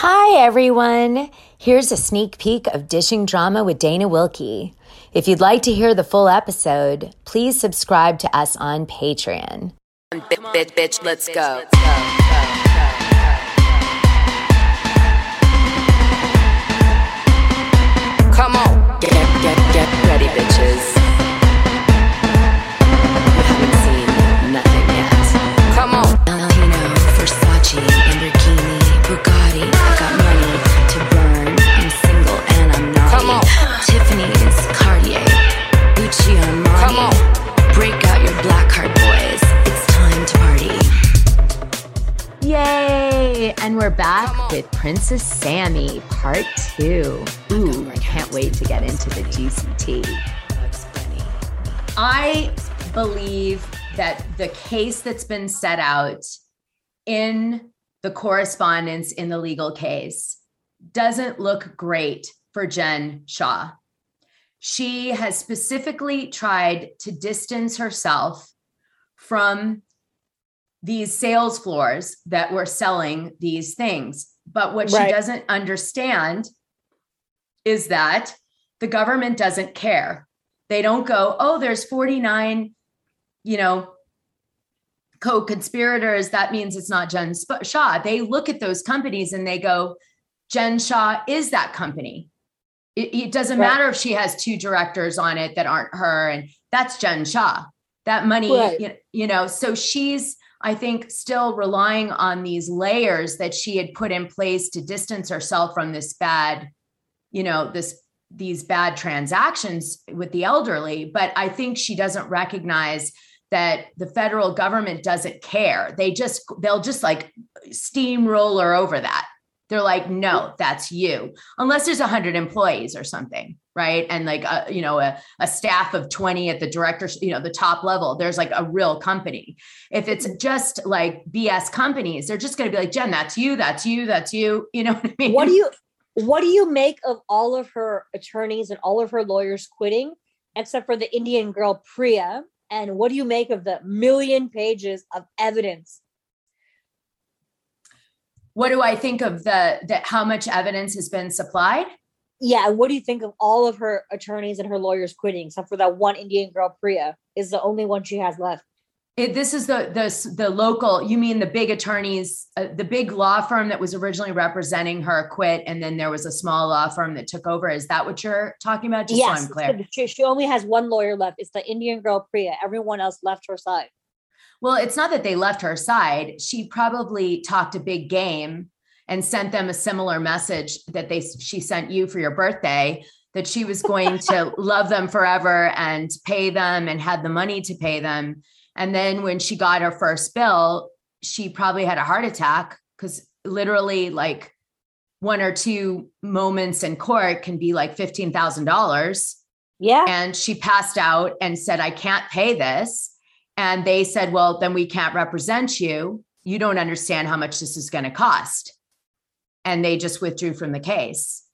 Hi, everyone. Here's a sneak peek of Dishing Drama with Dana Wilkey. If you'd like to hear the full episode, please subscribe to us on Patreon. Bitch, bitch, let's go. Come Yay! And we're back with Princess Sammy, part two. Ooh, I can't wait to get into the GCT. I believe that the case that's been set out in the correspondence in the legal case doesn't look great for Jen Shah. She has specifically tried to distance herself from these sales floors that were selling these things. But what Right. she doesn't understand is that the government doesn't care. They don't go, oh, there's 49, you know, co-conspirators. That means it's not Jen Shah. They look at those companies and they go, Jen Shah is that company. It, it doesn't Right. matter if she has two directors on it that aren't her, and that's Jen Shah. That money, Right. you, you know, so she's, I think, still relying on these layers that she had put in place to distance herself from this bad, you know, this these bad transactions with the elderly. But I think she doesn't recognize that the federal government doesn't care. They just they'll just like steamroller over that. They're like, no, that's you, unless there's a hundred employees or something, right? And like, a, you know, a, a staff of twenty at the director, you know, the top level. There's like a real company. If it's just like BS companies, they're just going to be like, Jen, that's you, that's you, that's you. You know what I mean? What do you what do you make of all of her attorneys and all of her lawyers quitting, except for the Indian girl Priya? And what do you make of the million pages of evidence? What do I think of the that how much evidence has been supplied? Yeah, what do you think of all of her attorneys and her lawyers quitting, except for that one Indian girl Priya is the only one she has left? It, this is the the the local. You mean the big attorneys, uh, the big law firm that was originally representing her quit, and then there was a small law firm that took over. Is that what you're talking about? Just yes, so I'm clear. she only has one lawyer left. It's the Indian girl Priya. Everyone else left her side. Well, it's not that they left her side. She probably talked a big game and sent them a similar message that they she sent you for your birthday that she was going to love them forever and pay them and had the money to pay them. And then when she got her first bill, she probably had a heart attack because literally like one or two moments in court can be like $15,000 Yeah. and she passed out and said i can't pay this and they said well then we can't represent you you don't understand how much this is going to cost and they just withdrew from the case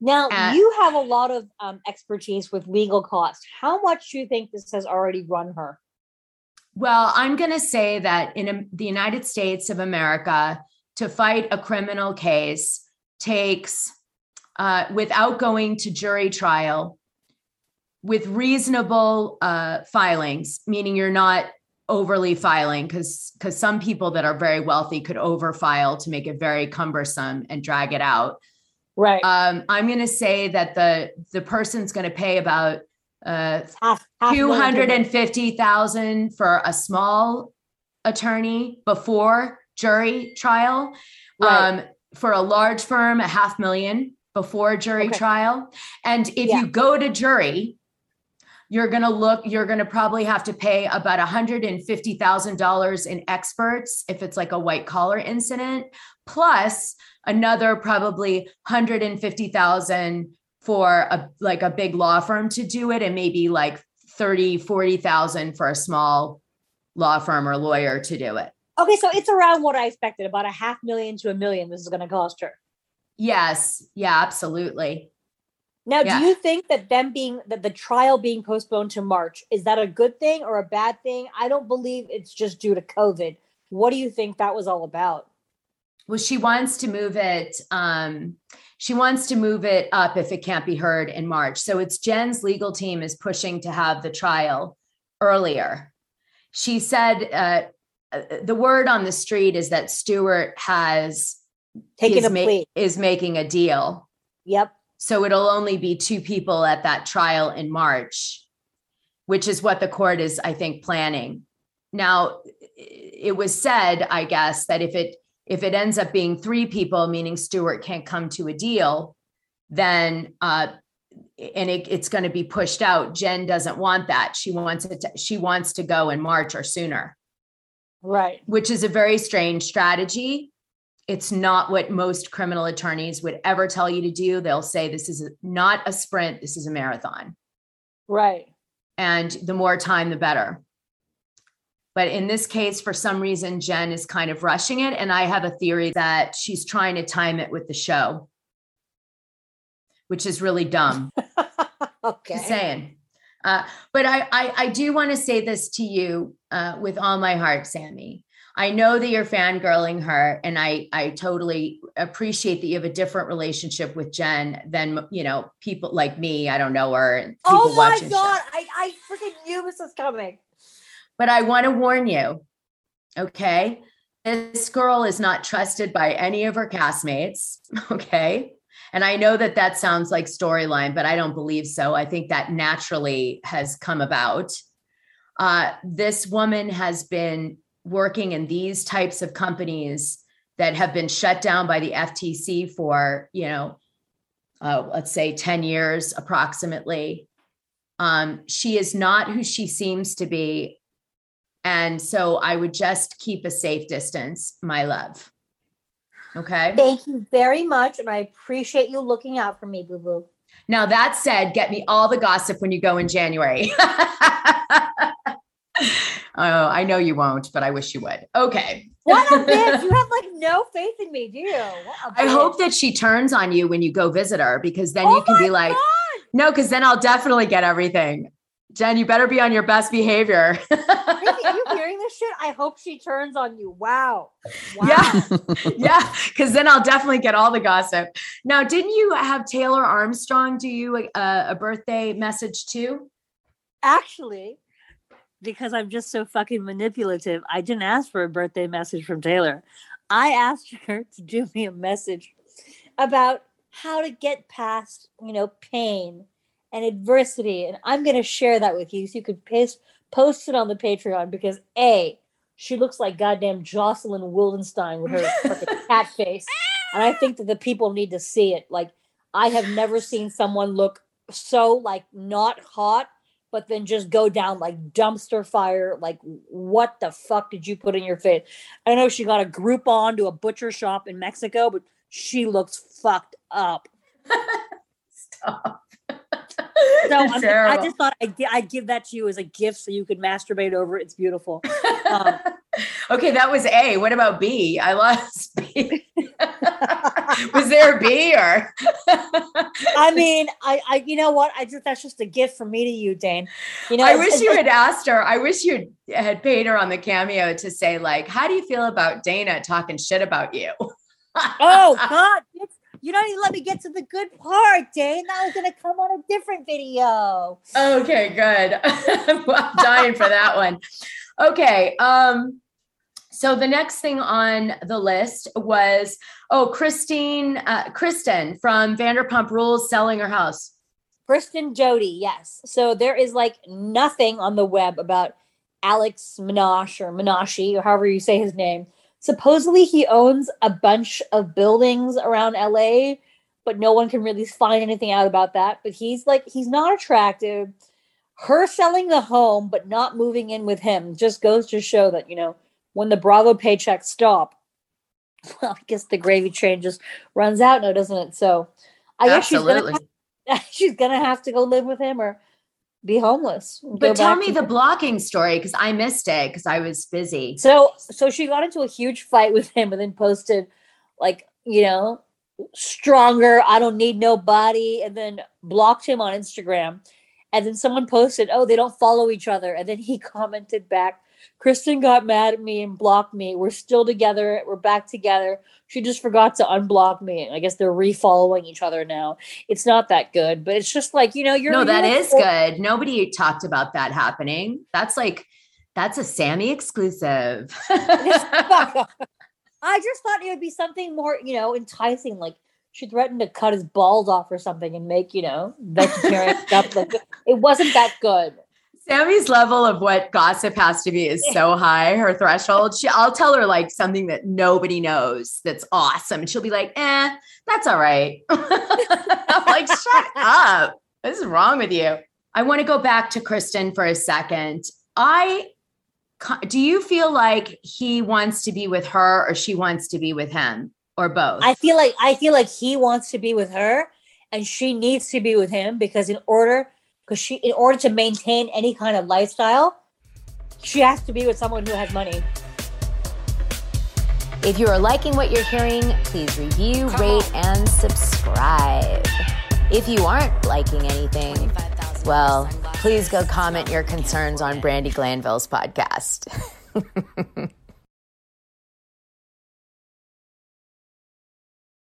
Now Uh, you have a lot of um, expertise with legal costs. How much do you think this has already run her? well i'm going to say that in um, the united states of america to fight a criminal case takes uh, without going to jury trial with reasonable uh, filings meaning you're not overly filing because because some people that are very wealthy could overfile to make it very cumbersome and drag it out Right. um, i'm going to say that the the person's going to pay about uh, half, half a million to a million. 250,000 for a small attorney before jury trial Right. um, for a large firm a half million before jury Okay. trial and if Yeah. you go to jury you're going to look you're going to probably have to pay about $150,000 in experts if it's like a white collar incident plus another probably 150,000 for a like a big law firm to do it and maybe like 30 40,000 for a small law firm or lawyer to do it. Okay, so it's around what I expected, about a half million to a million. This is going to cost her. Yes, yeah, absolutely. Now, Yeah. do you think that them being that the trial being postponed to March is that a good thing or a bad thing? I don't believe it's just due to COVID. What do you think that was all about? Well, she wants to move it. Um, she wants to move it up if it can't be heard in March. So it's Jen's legal team is pushing to have the trial earlier. She said uh, uh, the word on the street is that Stewart has taken a ma- plea. is making a deal. Yep. So it'll only be two people at that trial in March, which is what the court is, I think, planning. Now, it was said, I guess, that if it if it ends up being three people, meaning Stewart can't come to a deal, then uh, and it, it's going to be pushed out. Jen doesn't want that. She wants it. To, she wants to go in March or sooner Right. which is a very strange strategy. It's not what most criminal attorneys would ever tell you to do. They'll say this is not a sprint, this is a marathon. Right. And the more time, the better. But in this case, for some reason, Jen is kind of rushing it. And I have a theory that she's trying to time it with the show, which is really dumb. okay. Just saying. Uh, but I, I, I do want to say this to you uh, with all my heart, Sammy. I know that you're fangirling her, and I, I totally appreciate that you have a different relationship with Jen than you know people like me. I don't know her. People Oh my god! I, I freaking knew this was coming. But I want to warn you, okay? This girl is not trusted by any of her castmates, okay? And I know that that sounds like storyline, but I don't believe so. I think that naturally has come about. Uh, this woman has been working in these types of companies that have been shut down by the FTC for, you know, uh, let's say 10 years approximately. Um, she is not who she seems to be. And so I would just keep a safe distance, my love. Okay. Thank you very much, and I appreciate you looking out for me, Boo Boo. Now, that said, get me all the gossip when you go in January. oh, I know you won't, but I wish you would. Okay. What a bitch! You have like no faith in me, do you? I hope that she turns on you when you go visit her because then Oh you can be like, God! no, because then I'll definitely get everything. Jen, you better be on your best behavior. Are you hearing this shit? I hope she turns on you. Wow. Wow. Yeah. yeah, because then I'll definitely get all the gossip. Now, didn't you have Taylor Armstrong do you a, a birthday message too? Actually, because I'm just so fucking manipulative, I didn't ask for a birthday message from Taylor. I asked her to do me a message About how to get past, you know, pain and adversity. And I'm going to share that with you so you could paste, post it on the Patreon because A, she looks like goddamn Jocelyn Wildenstein with her fucking cat face. And I think that the people need to see it. Like, I have never seen someone look so like not hot, but then just go down like dumpster fire. Like, what the fuck did you put in your face? I know she got a Groupon to a butcher shop in Mexico, but she looks fucked up. Stop. So I just thought I'd, I'd give that to you as a gift so you could masturbate over it. It's beautiful. Um, okay, that was A. What about B? I lost B. was there a B or? I mean, I, I, you know what? I just that's just a gift from me to you, Dane. You know, I wish you had asked her. I wish you had, had paid her on the cameo to say, like, how do you feel about Dana talking shit about you? Oh God, you don't even let me get to the good part, Dane. That was gonna come on a different video. Okay, good. I'm dying for that one. Okay. Um, so the next thing on the list was oh, Christine, uh, Kristen from Vanderpump Rules selling her house. Kristen Jody, yes. So there is like nothing on the web about Alex Minash or Minashi or however you say his name. Supposedly he owns a bunch of buildings around LA, but no one can really find anything out about that. But he's like he's not attractive. Her selling the home but not moving in with him just goes to show that, you know, when the Bravo paychecks stop, well, I guess the gravy train just runs out now, doesn't it? So I guess she's gonna Absolutely. she's gonna have to go live with him or be homeless. But tell me the blocking story because I missed it because I was busy. so so she got into a huge fight with him and then posted like you know stronger i don't need nobody and then blocked him on instagram and then someone posted oh they don't follow each other and then he commented back Kristen got mad at me and blocked me. We're still together. We're back together. She just forgot to unblock me. I guess they're refollowing each other now. It's not that good, but it's just like, you know, you're no, that you're- is good. Nobody talked about that happening. That's like, that's a Sammy exclusive. I just thought it would be something more, you know, enticing. Like she threatened to cut his balls off or something and make, you know, vegetarian stuff. Like it wasn't that good. Sammy's level of what gossip has to be is so high, her threshold. She, I'll tell her like something that nobody knows that's awesome. And she'll be like, eh, that's all right. I'm like, shut up. What is wrong with you? I want to go back to Kristen for a second. I do you feel like he wants to be with her or she wants to be with him or both? I feel like I feel like he wants to be with her and she needs to be with him because in order because she in order to maintain any kind of lifestyle, she has to be with someone who has money. If you are liking what you're hearing, please review, rate, and subscribe. If you aren't liking anything, well, please go comment your concerns on Brandi Glanville's podcast.